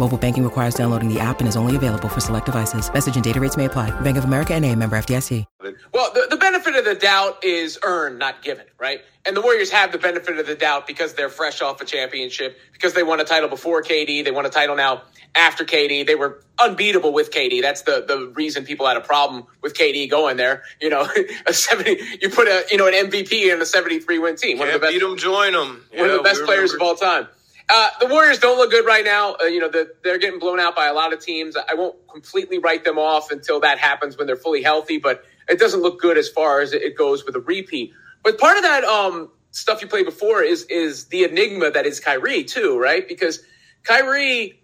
Mobile banking requires downloading the app and is only available for select devices. Message and data rates may apply. Bank of America and a member FDIC. Well, the, the benefit of the doubt is earned, not given, right? And the Warriors have the benefit of the doubt because they're fresh off a championship, because they won a title before KD, they won a title now after KD. They were unbeatable with KD. That's the, the reason people had a problem with KD going there. You know, a 70, you put a, you know, an MVP in a 73 win team. One Can't of the best, beat them, join them. One of the best players of all time. Uh, the Warriors don't look good right now. Uh, you know, the, they're getting blown out by a lot of teams. I won't completely write them off until that happens when they're fully healthy, but it doesn't look good as far as it goes with a repeat. But part of that um, stuff you played before is is the enigma that is Kyrie too, right? Because Kyrie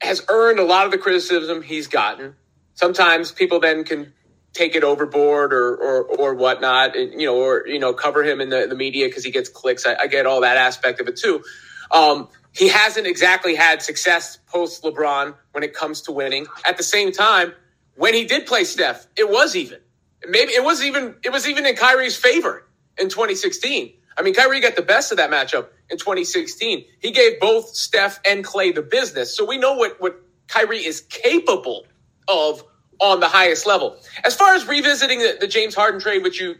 has earned a lot of the criticism he's gotten. Sometimes people then can take it overboard or or, or whatnot, and, you know, or you know, cover him in the, the media because he gets clicks. I, I, get all that aspect of it too. Um, he hasn't exactly had success post LeBron when it comes to winning. At the same time, when he did play Steph, it was even. Maybe it was even it was even in Kyrie's favor in 2016. I mean, Kyrie got the best of that matchup in 2016. He gave both Steph and Clay the business. So we know what, what Kyrie is capable of on the highest level. As far as revisiting the, the James Harden trade, which you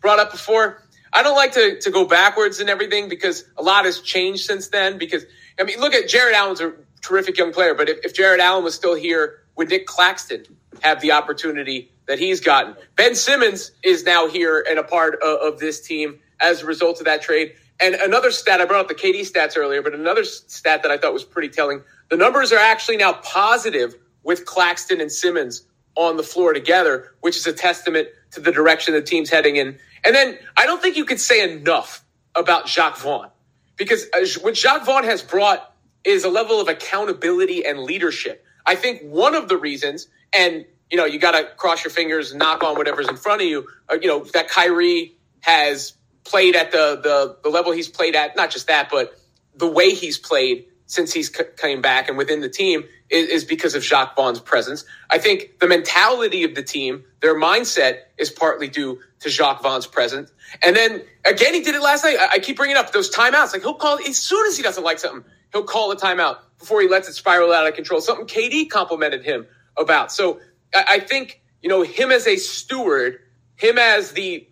brought up before, I don't like to, to go backwards and everything because a lot has changed since then. Because, I mean, look at Jarrett Allen's a terrific young player, but if, if Jarrett Allen was still here, would Nic Claxton have the opportunity that he's gotten. Ben Simmons is now here and a part of, of this team as a result of that trade. And another stat, I brought up the KD stats earlier, but another stat that I thought was pretty telling. The numbers are actually now positive with Claxton and Simmons on the floor together, which is a testament to the direction the team's heading in. And then I don't think you could say enough about Jacque Vaughn because uh, what Jacque Vaughn has brought is a level of accountability and leadership. I think one of the reasons, and you know, you got to cross your fingers, knock on whatever's in front of you. Uh, you know that Kyrie has played at the, the the level he's played at. Not just that, but the way he's played since he's c- came back and within the team is, is, because of Jacque Vaughn's presence. I think the mentality of the team, their mindset, is partly due to Jacque Vaughn's presence. And then again, he did it last night. I, I keep bringing up those timeouts. Like he'll call as soon as he doesn't like something, he'll call a timeout before he lets it spiral out of control. Something KD complimented him about. So I think, you know, him as a steward, him as the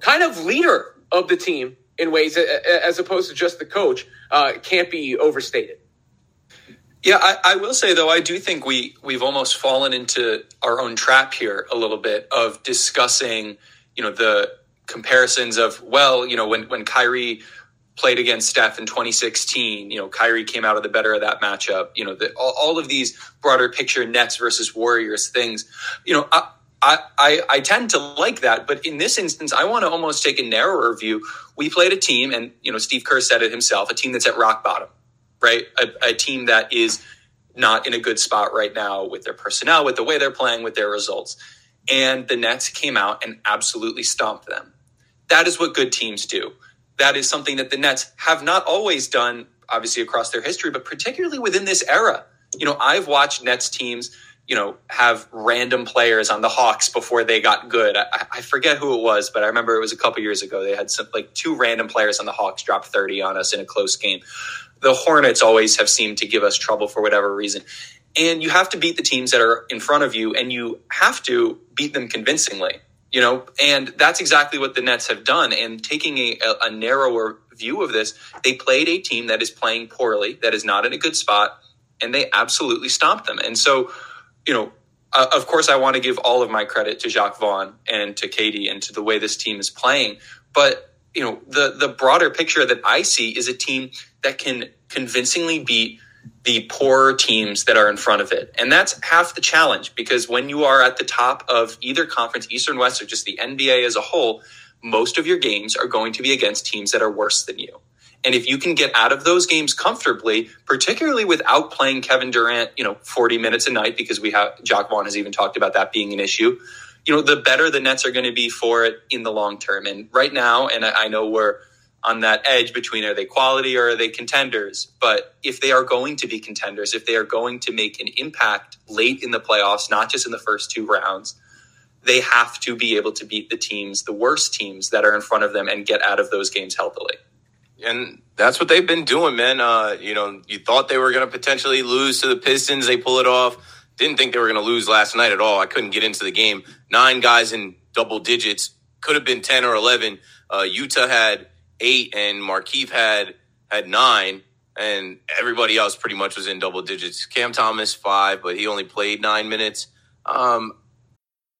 kind of leader of the team in ways as opposed to just the coach uh, can't be overstated. Yeah, I, I, will say though, I do think we we've almost fallen into our own trap here a little bit of discussing, you know, the comparisons of well, you know, when when Kyrie played against Steph in 2016. You know, Kyrie came out of the better of that matchup. You know, the, all, all, of these broader picture Nets versus Warriors things. You know, I, I, I tend to like that, but in this instance, I want to almost take a narrower view. We played a team, and you know, Steve Kerr said it himself, a team that's at rock bottom, right? A, a team that is not in a good spot right now with their personnel, with the way they're playing, with their results. And the Nets came out and absolutely stomped them. That is what good teams do that is something that the Nets have not always done, obviously across their history, but particularly within this era. You know, I've watched Nets teams, you know, have random players on the Hawks before they got good. I, I forget who it was, but I remember it was a couple years ago. They had some like two random players on the Hawks drop 30 on us in a close game. The Hornets always have seemed to give us trouble for whatever reason. And you have to beat the teams that are in front of you, and you have to beat them convincingly you know, and that's exactly what the Nets have done. And taking a, a, narrower view of this, they played a team that is playing poorly, that is not in a good spot, and they absolutely stomped them. And so, you know, uh, of course, I want to give all of my credit to Jacque Vaughn and to KD and to the way this team is playing. But you know, the the broader picture that I see is a team that can convincingly beat the poorer teams that are in front of it. And that's half the challenge because when you are at the top of either conference, Eastern West, or just the NBA as a whole, most of your games are going to be against teams that are worse than you. And if you can get out of those games comfortably, particularly without playing Kevin Durant, you know, 40 minutes a night, because we have Jacque Vaughn has even talked about that being an issue, you know, the better the Nets are going to be for it in the long term. And right now, and I, I know we're on that edge between are they quality or are they contenders? But if they are going to be contenders, if they are going to make an impact late in the playoffs, not just in the first two rounds, they have to be able to beat the teams, the worst teams that are in front of them and get out of those games healthily. And that's what they've been doing, man. Uh, you know, you thought they were going to potentially lose to the Pistons. They pull it off. Didn't think they were going to lose last night at all. I couldn't get into the game. Nine guys in double digits. Could have been 10 or 11. Uh, Yuta had eight and Markieff had had nine. And everybody else pretty much was in double digits. Cam Thomas, five, but he only played nine minutes. Um,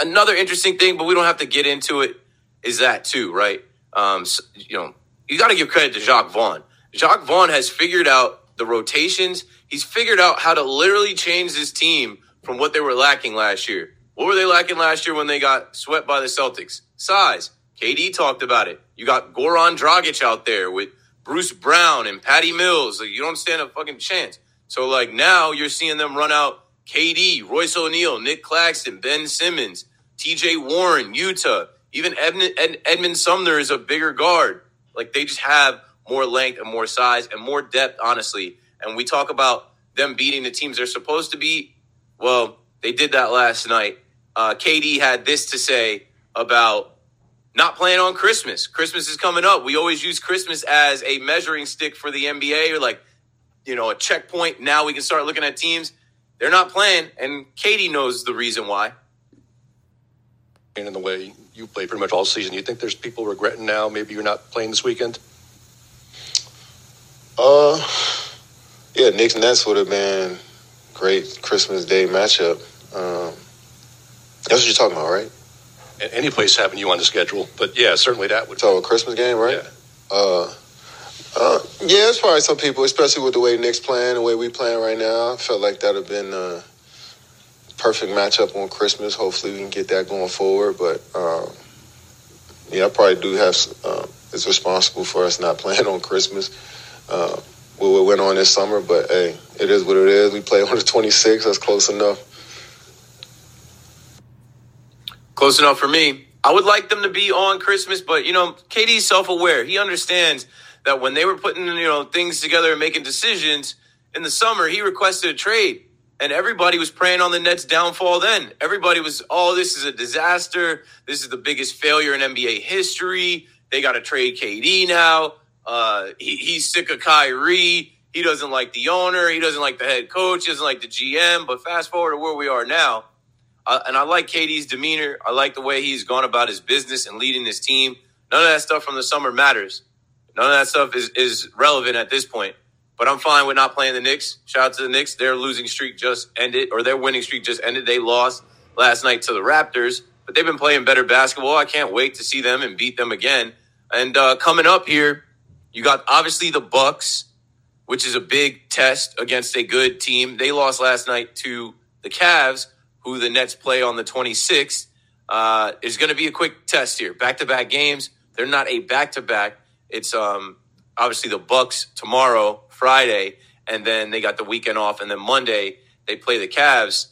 another interesting thing, but we don't have to get into it, is that too, right? Um, so, you know, you got to give credit to Jacque Vaughn. Jacque Vaughn has figured out the rotations. He's figured out how to literally change this team from what they were lacking last year. What were they lacking last year when they got swept by the Celtics? Size. KD talked about it. You got Goran Dragic out there with Bruce Brown and Patty Mills. Like, you don't stand a fucking chance. So like now you're seeing them run out KD, Royce O'Neale, Nic Claxton, Ben Simmons, TJ Warren, Yuta, even Edmond, Ed, Edmond Sumner is a bigger guard. Like they just have more length and more size and more depth, honestly. And we talk about them beating the teams they're supposed to beat. Well, they did that last night. Uh, KD had this to say about not playing on Christmas. Christmas is coming up. We always use Christmas as a measuring stick for the NBA or like, you know, a checkpoint. Now we can start looking at teams. They're not playing, and KD knows the reason why. In the way you played pretty much all season, you think there's people regretting now maybe you're not playing this weekend? Uh, yeah, Knicks Nets would have been great Christmas Day matchup. Um, that's what you're talking about, right? Any place having you on the schedule, but yeah, certainly that would. So a Christmas game, right? Yeah. Uh, uh, yeah, it's probably some people, especially with the way Knicks playing, the way we playing right now. I felt like that would have been a perfect matchup on Christmas. Hopefully, we can get that going forward. But um, yeah, I probably do have. Uh, it's responsible for us not playing on Christmas. Uh, we went on this summer, but hey, it is what it is. We play on the 26th. That's close enough. Close enough for me. I would like them to be on Christmas, but you know, KD's self-aware. He understands that when they were putting you know things together and making decisions in the summer, he requested a trade, and everybody was praying on the Nets' downfall. Then everybody was, "Oh, this is a disaster. This is the biggest failure in NBA history. They got to trade KD now. Uh, he, he's sick of Kyrie. He doesn't like the owner. He doesn't like the head coach. He doesn't like the GM. But fast forward to where we are now." Uh, and I like KD's demeanor. I like the way he's gone about his business and leading his team. None of that stuff from the summer matters. None of that stuff is, is relevant at this point. But I'm fine with not playing the Knicks. Shout out to the Knicks. Their losing streak just ended, or their winning streak just ended. They lost last night to the Raptors, but they've been playing better basketball. I can't wait to see them and beat them again. And uh, coming up here, you got obviously the Bucks, which is a big test against a good team. They lost last night to the Cavs, who the Nets play on the 26th. Uh, it's going to be a quick test here. Back to back games. They're not a back to back. It's um obviously the Bucks tomorrow, Friday, and then they got the weekend off, and then Monday they play the Cavs.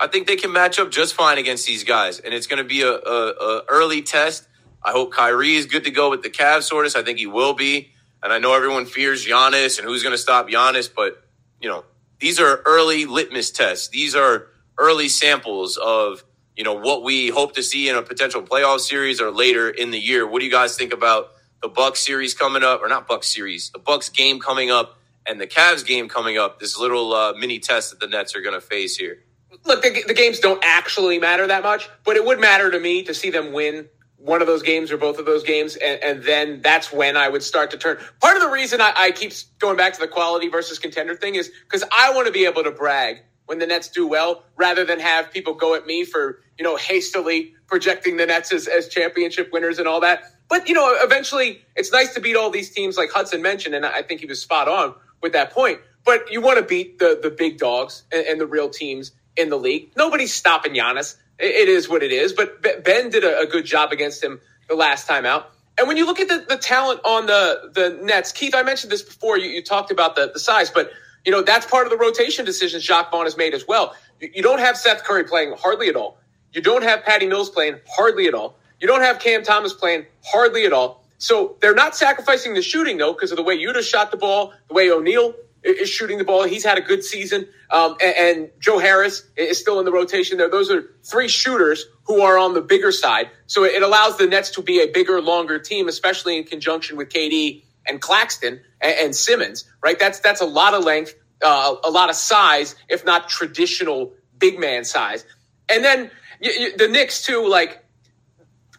I think they can match up just fine against these guys, and it's going to be a, a, a, early test. I hope Kyrie is good to go with the Cavs, sort of. I think he will be, and I know everyone fears Giannis and who's going to stop Giannis, but you know these are early litmus tests. These are early samples of you know what we hope to see in a potential playoff series or later in the year. What do you guys think about the Bucks series coming up, or not Bucks series, the Bucks game coming up, and the Cavs game coming up? This little uh, mini test that the Nets are going to face here. Look, the, the games don't actually matter that much, but it would matter to me to see them win one of those games or both of those games, and, and, then that's when I would start to turn. Part of the reason I, I keep going back to the quality versus contender thing is because I want to be able to brag when the Nets do well, rather than have people go at me for you know hastily projecting the Nets as, as championship winners and all that. But you know, eventually, it's nice to beat all these teams, like Hudson mentioned, and I think he was spot on with that point. But you want to beat the the big dogs and, and the real teams in the league. Nobody's stopping Giannis. It, it is what it is. But Ben did a, a, good job against him the last time out. And when you look at the, the talent on the the Nets, Keith, I mentioned this before. You, you talked about the the size, but you know, that's part of the rotation decisions Jacque Vaughn has made as well. You don't have Seth Curry playing hardly at all. You don't have Patty Mills playing hardly at all. You don't have Cam Thomas playing hardly at all. So they're not sacrificing the shooting though, because of the way Yuta shot the ball, the way O'Neale is shooting the ball. He's had a good season. Um, and, and, Joe Harris is still in the rotation there. Those are three shooters who are on the bigger side. So it allows the Nets to be a bigger, longer team, especially in conjunction with KD and Claxton and, and Simmons, right? That's that's a lot of length, uh, a lot of size, if not traditional big man size. And then you, you, the Knicks too, like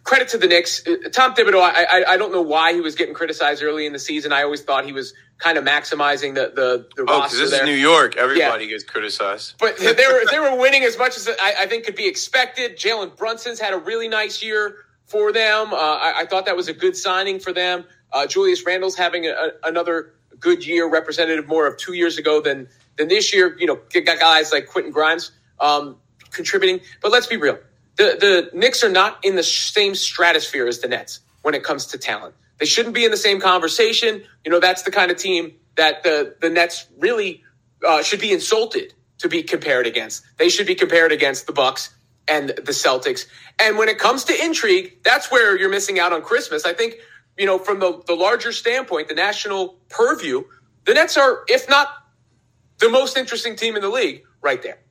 credit to the Knicks. Uh, Tom Thibodeau, I, I, I don't know why he was getting criticized early in the season. I always thought he was kind of maximizing the the, the oh, roster. this there. is New York. Everybody yeah. gets criticized, but they were they were winning as much as I, I think could be expected. Jalen Brunson's had a really nice year for them. Uh, I, I, thought that was a good signing for them. Uh, Julius Randle's having a, a, another good year, representative more of two years ago than than this year. You know, got guys like Quentin Grimes um, contributing. But let's be real: the the Knicks are not in the same stratosphere as the Nets when it comes to talent. They shouldn't be in the same conversation. You know, that's the kind of team that the the Nets really uh, should be insulted to be compared against. They should be compared against the Bucks and the Celtics. And when it comes to intrigue, that's where you're missing out on Christmas. I think you know, from the, the larger standpoint, the national purview, the Nets are, if not the most interesting team in the league, right there.